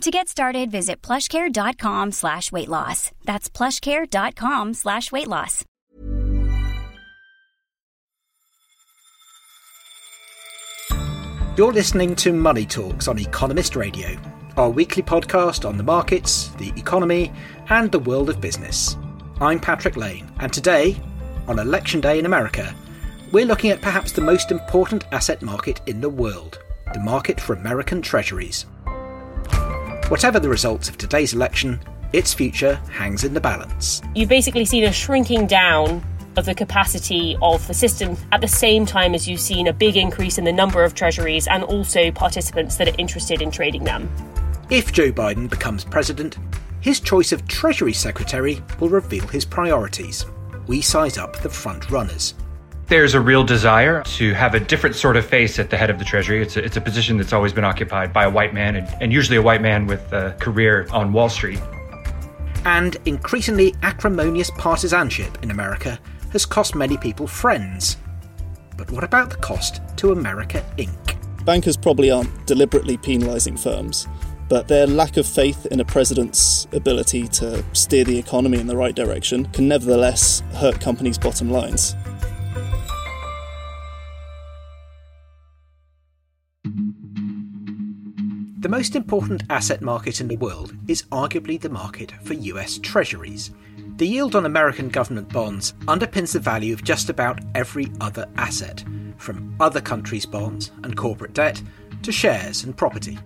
To get started, visit plushcare.com slash weight loss. That's plushcare.com slash weight loss. You're listening to Money Talks on Economist Radio, our weekly podcast on the markets, the economy, and the world of business. I'm Patrick Lane, and today, on Election Day in America, we're looking at perhaps the most important asset market in the world the market for American treasuries. Whatever the results of today's election, its future hangs in the balance. You've basically seen a shrinking down of the capacity of the system at the same time as you've seen a big increase in the number of treasuries and also participants that are interested in trading them. If Joe Biden becomes president, his choice of Treasury Secretary will reveal his priorities. We size up the front runners. There's a real desire to have a different sort of face at the head of the Treasury. It's a, it's a position that's always been occupied by a white man, and, and usually a white man with a career on Wall Street. And increasingly acrimonious partisanship in America has cost many people friends. But what about the cost to America Inc.? Bankers probably aren't deliberately penalising firms, but their lack of faith in a president's ability to steer the economy in the right direction can nevertheless hurt companies' bottom lines. Most important asset market in the world is arguably the market for US Treasuries. The yield on American government bonds underpins the value of just about every other asset, from other countries' bonds and corporate debt to shares and property.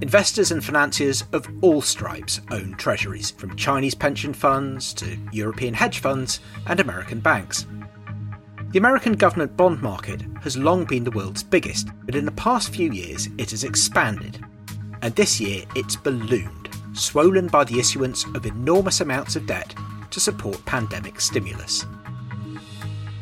Investors and financiers of all stripes own treasuries, from Chinese pension funds to European hedge funds and American banks. The American government bond market has long been the world's biggest, but in the past few years it has expanded. And this year it's ballooned, swollen by the issuance of enormous amounts of debt to support pandemic stimulus.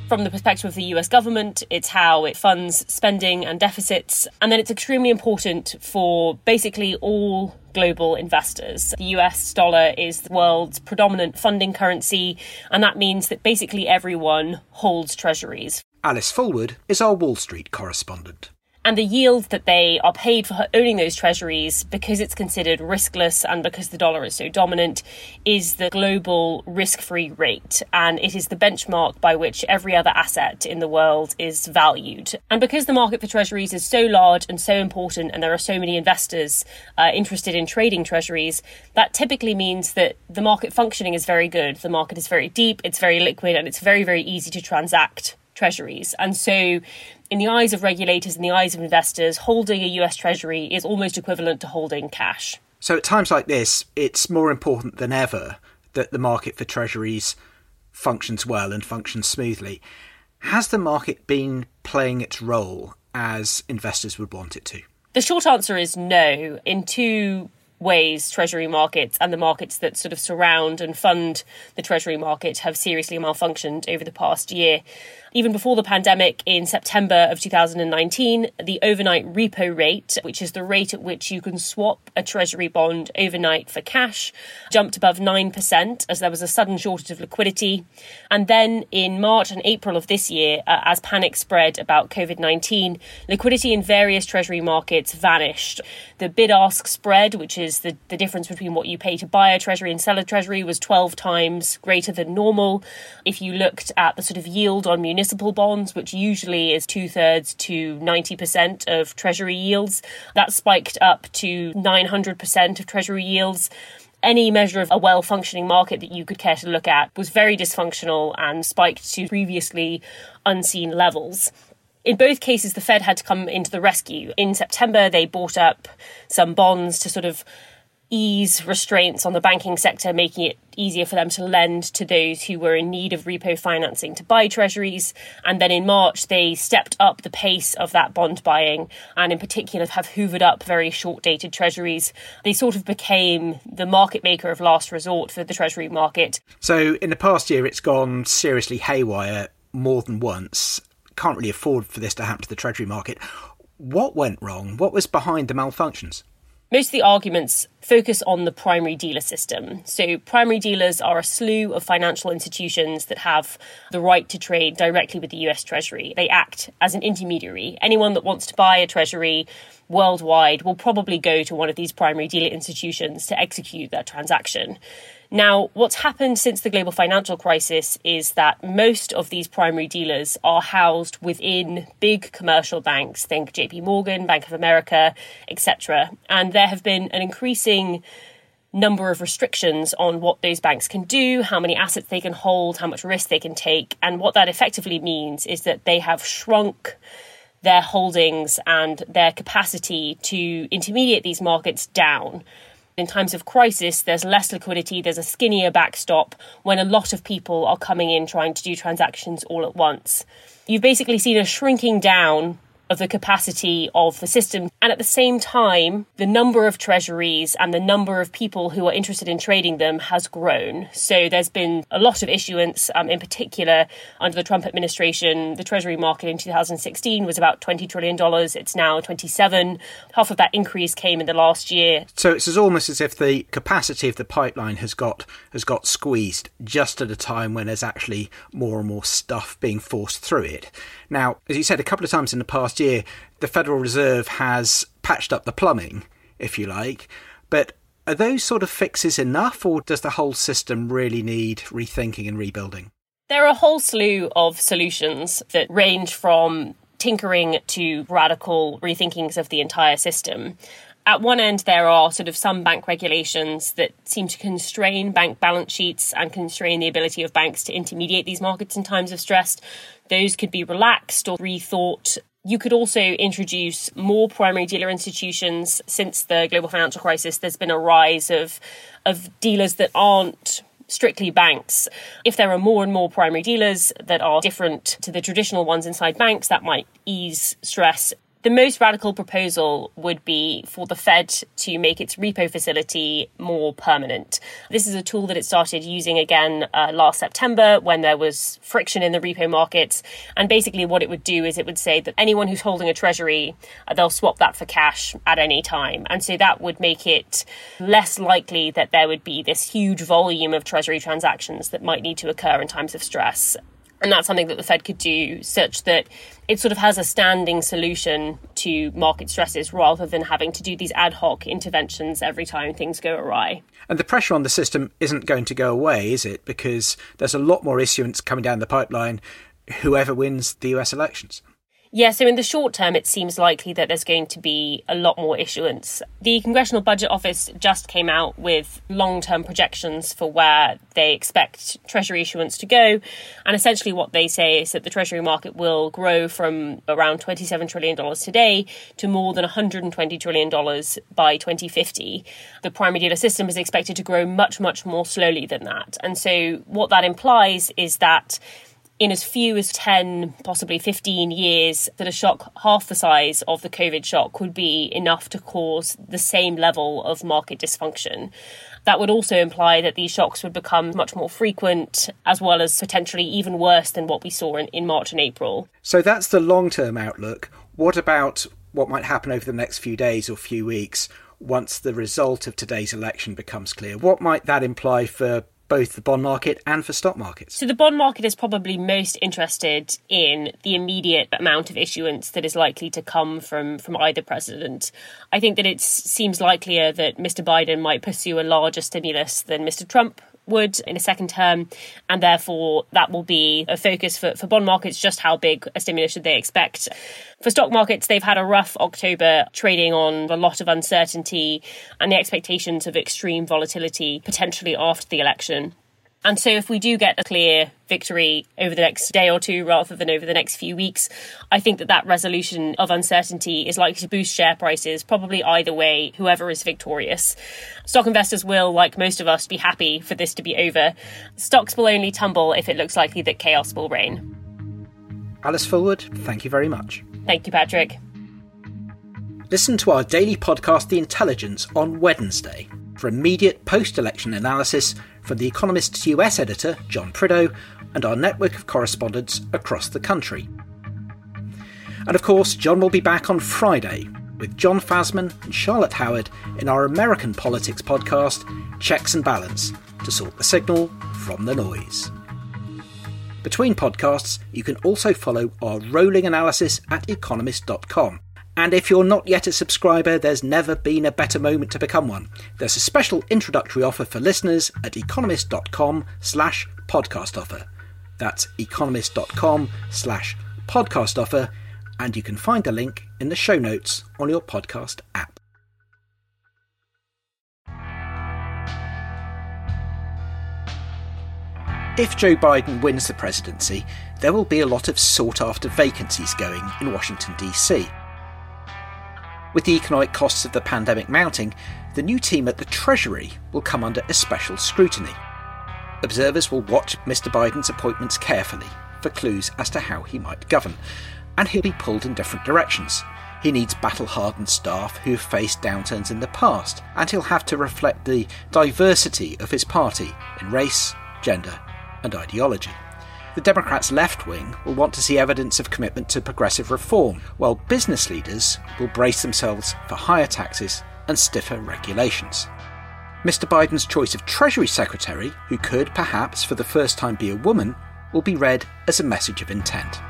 From the perspective of the US government, it's how it funds spending and deficits. And then it's extremely important for basically all global investors. The US dollar is the world's predominant funding currency, and that means that basically everyone holds treasuries. Alice Fulwood is our Wall Street correspondent and the yield that they are paid for owning those treasuries because it's considered riskless and because the dollar is so dominant is the global risk-free rate. And it is the benchmark by which every other asset in the world is valued. And because the market for treasuries is so large and so important and there are so many investors uh, interested in trading treasuries that typically means that the market functioning is very good. The market is very deep it's very liquid and it's very very easy to transact treasuries. And so, in the eyes of regulators and the eyes of investors, holding a US Treasury is almost equivalent to holding cash. So, at times like this, it's more important than ever that the market for treasuries functions well and functions smoothly. Has the market been playing its role as investors would want it to? The short answer is no, in two ways treasury markets and the markets that sort of surround and fund the treasury market have seriously malfunctioned over the past year. Even before the pandemic in September of 2019, the overnight repo rate, which is the rate at which you can swap a treasury bond overnight for cash, jumped above 9% as there was a sudden shortage of liquidity. And then in March and April of this year, uh, as panic spread about COVID 19, liquidity in various treasury markets vanished. The bid ask spread, which is the, the difference between what you pay to buy a treasury and sell a treasury, was 12 times greater than normal. If you looked at the sort of yield on municipal municipal bonds, which usually is two thirds to 90% of Treasury yields. That spiked up to 900% of Treasury yields any measure of a well functioning market that you could care to look at was very dysfunctional and spiked to previously unseen levels. In both cases, the Fed had to come into the rescue. In September, they bought up some bonds to sort of ease restraints on the banking sector, making it easier for them to lend to those who were in need of repo financing to buy treasuries. And then in March, they stepped up the pace of that bond buying and, in particular, have hoovered up very short dated treasuries. They sort of became the market maker of last resort for the treasury market. So, in the past year, it's gone seriously haywire more than once. Can't really afford for this to happen to the treasury market. What went wrong? What was behind the malfunctions? Most of the arguments focus on the primary dealer system. So, primary dealers are a slew of financial institutions that have the right to trade directly with the US Treasury. They act as an intermediary. Anyone that wants to buy a Treasury worldwide will probably go to one of these primary dealer institutions to execute that transaction. Now, what's happened since the global financial crisis is that most of these primary dealers are housed within big commercial banks, think JP Morgan, Bank of America, etc. And there have been an increasing number of restrictions on what those banks can do, how many assets they can hold, how much risk they can take. And what that effectively means is that they have shrunk their holdings and their capacity to intermediate these markets down in times of crisis, there's less liquidity, there's a skinnier backstop when a lot of people are coming in trying to do transactions all at once. You've basically seen a shrinking down of the capacity of the system. And at the same time, the number of treasuries and the number of people who are interested in trading them has grown. So there's been a lot of issuance, um, in particular under the Trump administration. The treasury market in 2016 was about $20 trillion. It's now 27. Half of that increase came in the last year. So it's almost as if the capacity of the pipeline has got has got squeezed just at a time when there's actually more and more stuff being forced through it. Now, as you said a couple of times in the past year, the Federal Reserve has patched up the plumbing, if you like, but are those sort of fixes enough, or does the whole system really need rethinking and rebuilding? There are a whole slew of solutions that range from tinkering to radical rethinkings of the entire system at one end, there are sort of some bank regulations that seem to constrain bank balance sheets and constrain the ability of banks to intermediate these markets in times of stress. Those could be relaxed or rethought. You could also introduce more primary dealer institutions. Since the global financial crisis, there's been a rise of, of dealers that aren't strictly banks. If there are more and more primary dealers that are different to the traditional ones inside banks, that might ease stress the most radical proposal would be for the Fed to make its repo facility more permanent. This is a tool that it started using again uh, last September when there was friction in the repo markets. And basically, what it would do is it would say that anyone who's holding a treasury, uh, they'll swap that for cash at any time. And so that would make it less likely that there would be this huge volume of treasury transactions that might need to occur in times of stress. And that's something that the Fed could do such that it sort of has a standing solution to market stresses rather than having to do these ad hoc interventions every time things go awry. And the pressure on the system isn't going to go away, is it? Because there's a lot more issuance coming down the pipeline, whoever wins the US elections. Yeah, so in the short term, it seems likely that there's going to be a lot more issuance. The Congressional Budget Office just came out with long term projections for where they expect Treasury issuance to go. And essentially, what they say is that the Treasury market will grow from around $27 trillion today to more than $120 trillion by 2050. The primary dealer system is expected to grow much, much more slowly than that. And so, what that implies is that in as few as 10, possibly 15 years, that a shock half the size of the COVID shock would be enough to cause the same level of market dysfunction. That would also imply that these shocks would become much more frequent, as well as potentially even worse than what we saw in, in March and April. So that's the long term outlook. What about what might happen over the next few days or few weeks once the result of today's election becomes clear? What might that imply for both the bond market and for stock markets? So, the bond market is probably most interested in the immediate amount of issuance that is likely to come from, from either president. I think that it seems likelier that Mr. Biden might pursue a larger stimulus than Mr. Trump would in a second term, and therefore that will be a focus for, for bond markets. Just how big a stimulus should they expect? For stock markets, they've had a rough October trading on a lot of uncertainty and the expectations of extreme volatility potentially after the election. And so, if we do get a clear victory over the next day or two rather than over the next few weeks, I think that that resolution of uncertainty is likely to boost share prices, probably either way, whoever is victorious. Stock investors will, like most of us, be happy for this to be over. Stocks will only tumble if it looks likely that chaos will reign. Alice Fulwood, thank you very much. Thank you, Patrick. Listen to our daily podcast, The Intelligence, on Wednesday for immediate post election analysis from The Economist's US editor, John Prideaux, and our network of correspondents across the country. And of course, John will be back on Friday with John Fasman and Charlotte Howard in our American politics podcast, Checks and Balance, to sort the signal from the noise. Between podcasts, you can also follow our rolling analysis at economist.com and if you're not yet a subscriber, there's never been a better moment to become one. There's a special introductory offer for listeners at economist.com slash podcast offer. That's economist.com slash podcast offer, and you can find the link in the show notes on your podcast app. If Joe Biden wins the presidency, there will be a lot of sought after vacancies going in Washington, D.C. With the economic costs of the pandemic mounting, the new team at the Treasury will come under especial scrutiny. Observers will watch Mr. Biden's appointments carefully for clues as to how he might govern, and he'll be pulled in different directions. He needs battle hardened staff who have faced downturns in the past, and he'll have to reflect the diversity of his party in race, gender, and ideology. The Democrats' left wing will want to see evidence of commitment to progressive reform, while business leaders will brace themselves for higher taxes and stiffer regulations. Mr. Biden's choice of Treasury Secretary, who could perhaps for the first time be a woman, will be read as a message of intent.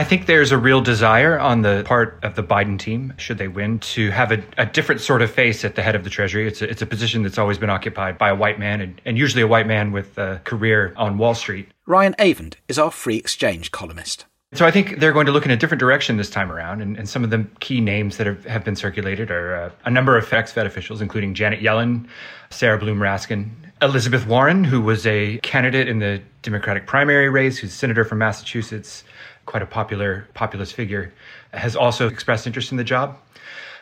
I think there's a real desire on the part of the Biden team, should they win, to have a, a different sort of face at the head of the Treasury. It's a, it's a position that's always been occupied by a white man, and, and usually a white man with a career on Wall Street. Ryan Avent is our free exchange columnist. So I think they're going to look in a different direction this time around, and, and some of the key names that have, have been circulated are uh, a number of ex-Fed officials, including Janet Yellen, Sarah Bloom Raskin, Elizabeth Warren, who was a candidate in the Democratic primary race, who's senator from Massachusetts, quite a popular populist figure, has also expressed interest in the job.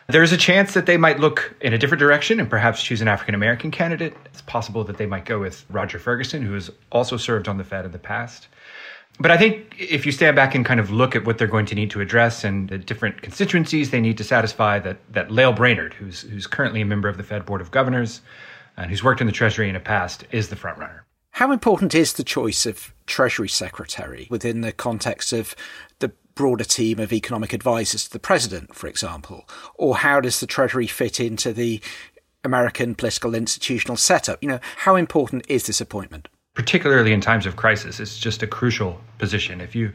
There is a chance that they might look in a different direction and perhaps choose an African American candidate. It's possible that they might go with Roger Ferguson, who has also served on the Fed in the past. But I think if you stand back and kind of look at what they're going to need to address and the different constituencies they need to satisfy, that that Lael Brainard, who's who's currently a member of the Fed Board of Governors and who's worked in the Treasury in the past, is the front runner. How important is the choice of Treasury Secretary within the context of the broader team of economic advisors to the President, for example? Or how does the Treasury fit into the American political institutional setup? You know, how important is this appointment? Particularly in times of crisis, it's just a crucial position. If you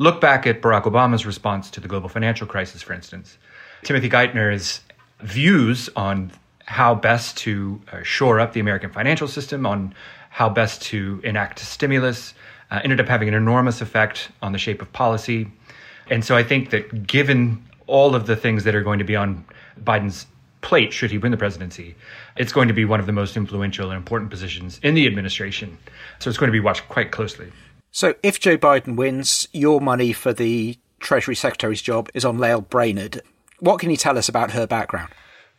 look back at Barack Obama's response to the global financial crisis, for instance, Timothy Geithner's views on how best to uh, shore up the American financial system, on how best to enact stimulus, uh, ended up having an enormous effect on the shape of policy. And so I think that given all of the things that are going to be on Biden's plate should he win the presidency, it's going to be one of the most influential and important positions in the administration. So it's going to be watched quite closely. So if Joe Biden wins, your money for the Treasury Secretary's job is on Lael Brainard. What can you tell us about her background?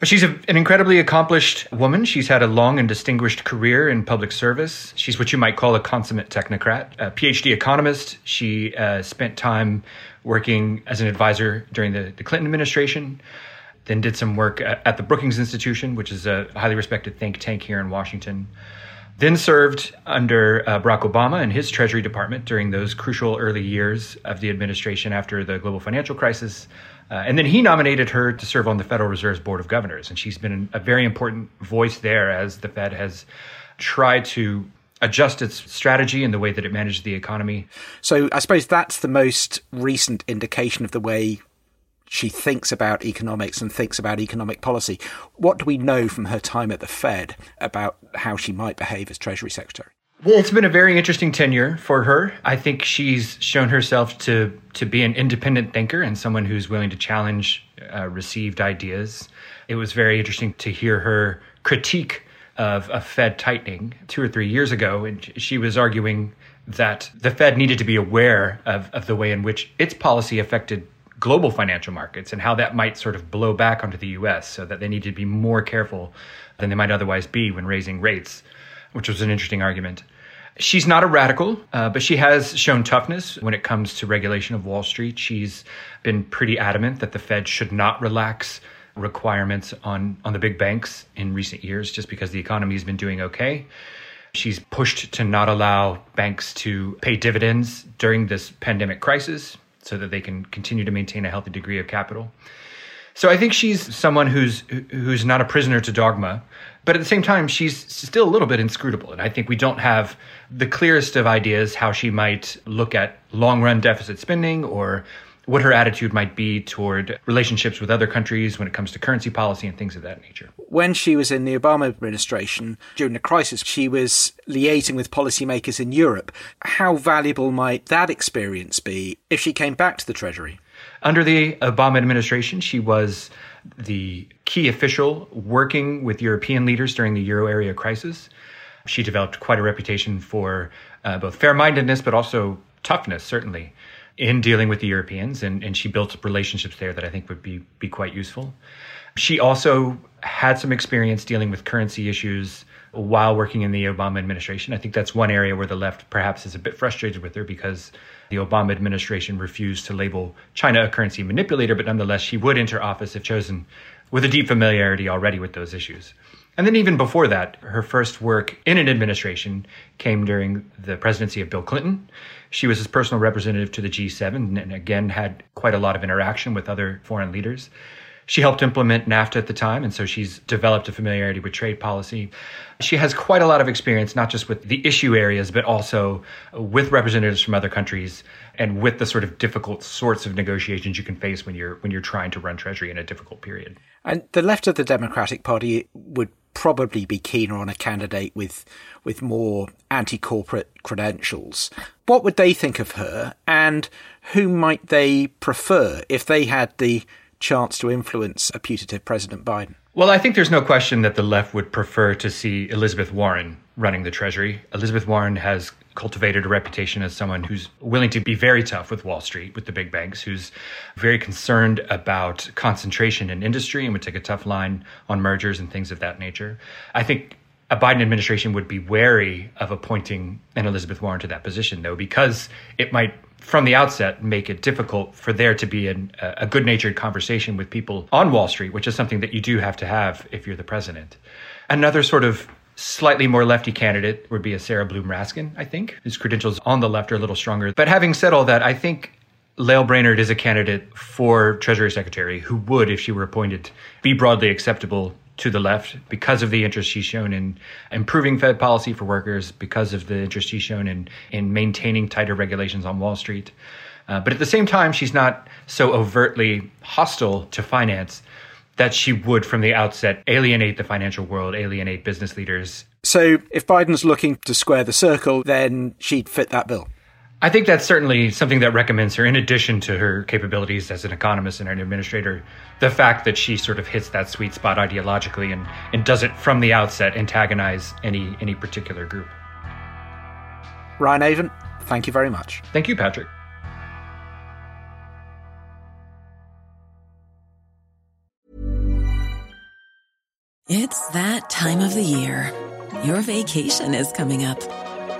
She's a, an incredibly accomplished woman. She's had a long and distinguished career in public service. She's what you might call a consummate technocrat, a PhD economist. She uh, spent time working as an advisor during the, the Clinton administration, then did some work at, at the Brookings Institution, which is a highly respected think tank here in Washington. Then served under uh, Barack Obama and his Treasury Department during those crucial early years of the administration after the global financial crisis. Uh, and then he nominated her to serve on the Federal Reserve's Board of Governors. And she's been a very important voice there as the Fed has tried to adjust its strategy and the way that it manages the economy. So I suppose that's the most recent indication of the way she thinks about economics and thinks about economic policy. What do we know from her time at the Fed about how she might behave as Treasury Secretary? Well, it's been a very interesting tenure for her. I think she's shown herself to to be an independent thinker and someone who's willing to challenge uh, received ideas. It was very interesting to hear her critique of a Fed tightening two or three years ago, and she was arguing that the Fed needed to be aware of, of the way in which its policy affected global financial markets and how that might sort of blow back onto the US, so that they need to be more careful than they might otherwise be when raising rates, which was an interesting argument. She's not a radical, uh, but she has shown toughness when it comes to regulation of Wall Street. She's been pretty adamant that the Fed should not relax requirements on, on the big banks in recent years just because the economy has been doing okay. She's pushed to not allow banks to pay dividends during this pandemic crisis so that they can continue to maintain a healthy degree of capital. So I think she's someone who's who's not a prisoner to dogma, but at the same time she's still a little bit inscrutable. And I think we don't have the clearest of ideas how she might look at long-run deficit spending or what her attitude might be toward relationships with other countries when it comes to currency policy and things of that nature. When she was in the Obama administration during the crisis, she was liaising with policymakers in Europe. How valuable might that experience be if she came back to the Treasury? Under the Obama administration, she was the key official working with European leaders during the euro area crisis. She developed quite a reputation for uh, both fair mindedness, but also toughness, certainly in dealing with the Europeans, and, and she built relationships there that I think would be be quite useful. She also had some experience dealing with currency issues while working in the Obama administration. I think that's one area where the left perhaps is a bit frustrated with her because the Obama administration refused to label China a currency manipulator, but nonetheless, she would enter office if chosen with a deep familiarity already with those issues. And then, even before that, her first work in an administration came during the presidency of Bill Clinton. She was his personal representative to the G7 and again had quite a lot of interaction with other foreign leaders. She helped implement NAFTA at the time, and so she's developed a familiarity with trade policy. She has quite a lot of experience, not just with the issue areas, but also with representatives from other countries and with the sort of difficult sorts of negotiations you can face when you're when you're trying to run Treasury in a difficult period. And the left of the Democratic Party would probably be keener on a candidate with with more anti-corporate credentials. What would they think of her, and who might they prefer if they had the chance to influence a putative President Biden? Well, I think there's no question that the left would prefer to see Elizabeth Warren running the Treasury. Elizabeth Warren has cultivated a reputation as someone who's willing to be very tough with Wall Street, with the big banks, who's very concerned about concentration in industry and would take a tough line on mergers and things of that nature. I think a Biden administration would be wary of appointing an Elizabeth Warren to that position, though, because it might from the outset make it difficult for there to be an, a good natured conversation with people on Wall Street, which is something that you do have to have if you're the president. Another sort of slightly more lefty candidate would be a Sarah Bloom Raskin, I think. His credentials on the left are a little stronger. But having said all that, I think Lael Brainard is a candidate for Treasury Secretary who would, if she were appointed, be broadly acceptable to the left because of the interest she's shown in improving Fed policy for workers, because of the interest she's shown in, in maintaining tighter regulations on Wall Street. Uh, but at the same time, she's not so overtly hostile to finance that she would, from the outset, alienate the financial world, alienate business leaders. So, if Biden's looking to square the circle, then she'd fit that bill. I think that's certainly something that recommends her, in addition to her capabilities as an economist and an administrator, the fact that she sort of hits that sweet spot ideologically and, and does it from the outset antagonize any, any particular group. Ryan Avent, thank you very much. Thank you, Patrick. It's that time of the year. Your vacation is coming up.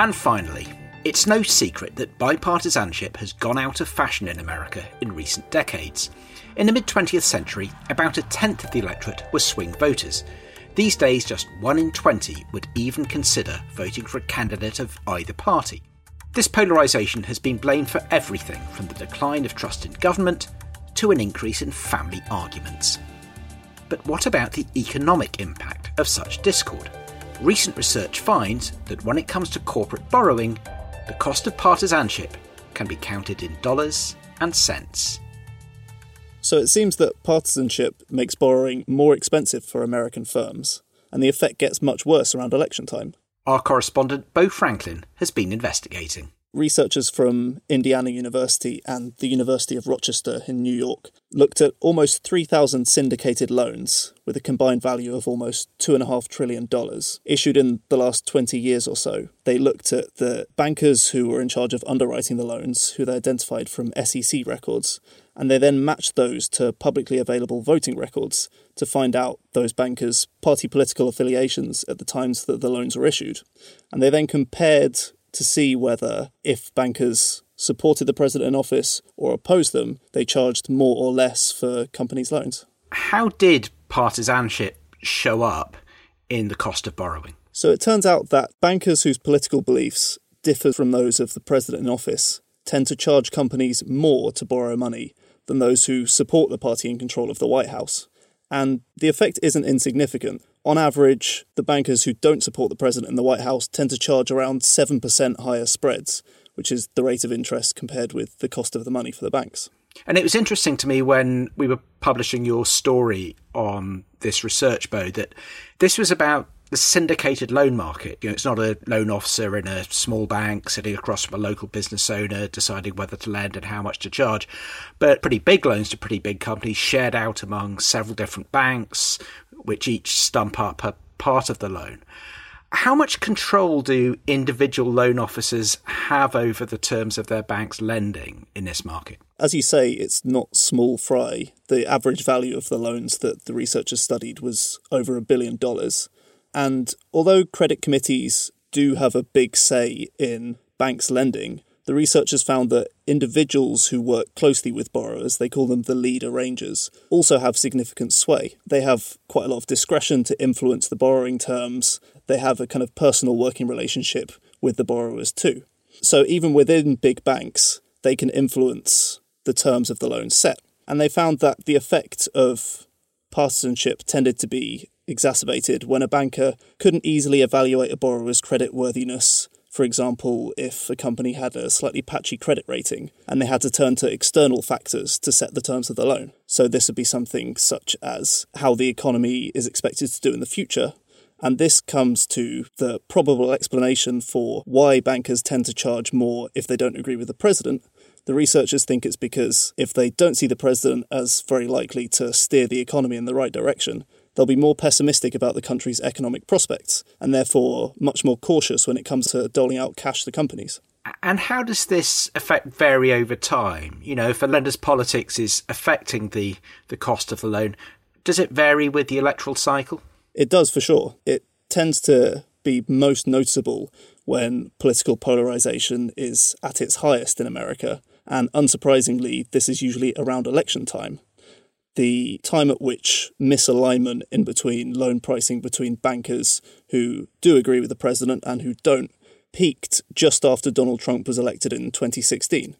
And finally, it's no secret that bipartisanship has gone out of fashion in America in recent decades. In the mid 20th century, about a tenth of the electorate were swing voters. These days, just 1 in 20 would even consider voting for a candidate of either party. This polarisation has been blamed for everything from the decline of trust in government to an increase in family arguments. But what about the economic impact of such discord? Recent research finds that when it comes to corporate borrowing, the cost of partisanship can be counted in dollars and cents. So it seems that partisanship makes borrowing more expensive for American firms, and the effect gets much worse around election time. Our correspondent Beau Franklin has been investigating. Researchers from Indiana University and the University of Rochester in New York looked at almost 3,000 syndicated loans with a combined value of almost $2.5 trillion issued in the last 20 years or so. They looked at the bankers who were in charge of underwriting the loans, who they identified from SEC records, and they then matched those to publicly available voting records to find out those bankers' party political affiliations at the times that the loans were issued. And they then compared to see whether, if bankers supported the president in office or opposed them, they charged more or less for companies' loans. How did partisanship show up in the cost of borrowing? So it turns out that bankers whose political beliefs differ from those of the president in office tend to charge companies more to borrow money than those who support the party in control of the White House. And the effect isn't insignificant. On average, the bankers who don't support the president in the White House tend to charge around 7% higher spreads, which is the rate of interest compared with the cost of the money for the banks. And it was interesting to me when we were publishing your story on this research, Beau, that this was about the syndicated loan market. You know, it's not a loan officer in a small bank sitting across from a local business owner deciding whether to lend and how much to charge, but pretty big loans to pretty big companies shared out among several different banks, which each stump up a part of the loan. How much control do individual loan officers have over the terms of their bank's lending in this market? As you say, it's not small fry. The average value of the loans that the researchers studied was over a billion dollars. And although credit committees do have a big say in banks lending, the researchers found that individuals who work closely with borrowers, they call them the lead arrangers, also have significant sway. They have quite a lot of discretion to influence the borrowing terms. They have a kind of personal working relationship with the borrowers too. So even within big banks, they can influence the terms of the loan set. And they found that the effect of partisanship tended to be exacerbated when a banker couldn't easily evaluate a borrower's credit worthiness. For example, if a company had a slightly patchy credit rating and they had to turn to external factors to set the terms of the loan. So, this would be something such as how the economy is expected to do in the future, and this comes to the probable explanation for why bankers tend to charge more if they don't agree with the president. The researchers think it's because if they don't see the president as very likely to steer the economy in the right direction, they'll be more pessimistic about the country's economic prospects and therefore much more cautious when it comes to doling out cash to companies. And how does this effect vary over time? You know, if a lender's politics is affecting the, the cost of the loan, does it vary with the electoral cycle? It does for sure. It tends to be most noticeable when political polarization is at its highest in America. And unsurprisingly, this is usually around election time the time at which misalignment in between loan pricing between bankers who do agree with the president and who don't peaked just after Donald Trump was elected in 2016.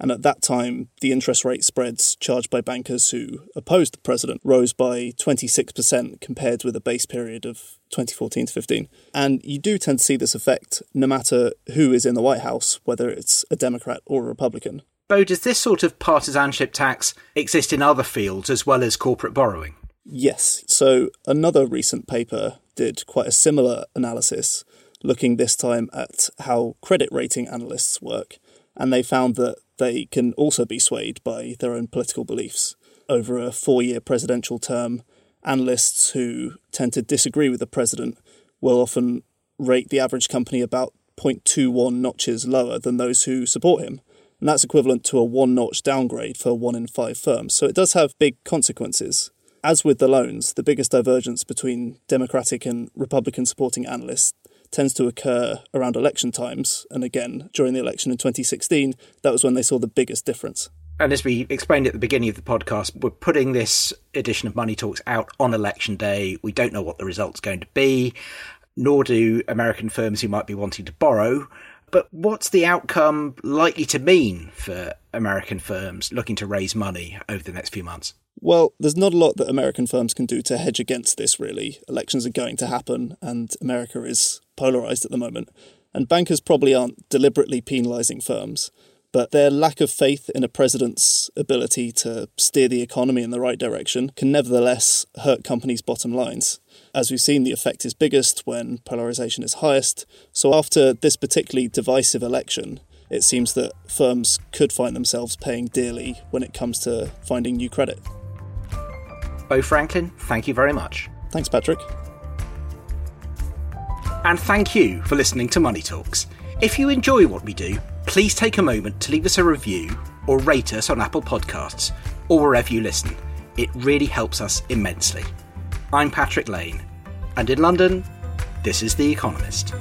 And at that time, the interest rate spreads charged by bankers who opposed the president rose by 26% compared with a base period of 2014 to 15. And you do tend to see this effect no matter who is in the White House, whether it's a Democrat or a Republican. Beau, does this sort of partisanship tax exist in other fields as well as corporate borrowing? Yes. So another recent paper did quite a similar analysis, looking this time at how credit rating analysts work, and they found that they can also be swayed by their own political beliefs. Over a four year presidential term, analysts who tend to disagree with the president will often rate the average company about 0.21 notches lower than those who support him and that's equivalent to a one notch downgrade for one in five firms. So it does have big consequences. As with the loans, the biggest divergence between Democratic and Republican supporting analysts tends to occur around election times. And again, during the election in 2016, that was when they saw the biggest difference. And as we explained at the beginning of the podcast, we're putting this edition of Money Talks out on election day. We don't know what the result's going to be, nor do American firms who might be wanting to borrow. But what's the outcome likely to mean for American firms looking to raise money over the next few months? Well, there's not a lot that American firms can do to hedge against this, really. Elections are going to happen, and America is polarised at the moment. And bankers probably aren't deliberately penalising firms, but their lack of faith in a president's ability to steer the economy in the right direction can nevertheless hurt companies' bottom lines. As we've seen, the effect is biggest when polarisation is highest. So, after this particularly divisive election, it seems that firms could find themselves paying dearly when it comes to finding new credit. Beau Franklin, thank you very much. Thanks, Patrick. And thank you for listening to Money Talks. If you enjoy what we do, please take a moment to leave us a review or rate us on Apple Podcasts or wherever you listen. It really helps us immensely. I'm Patrick Lane, and in London, this is The Economist.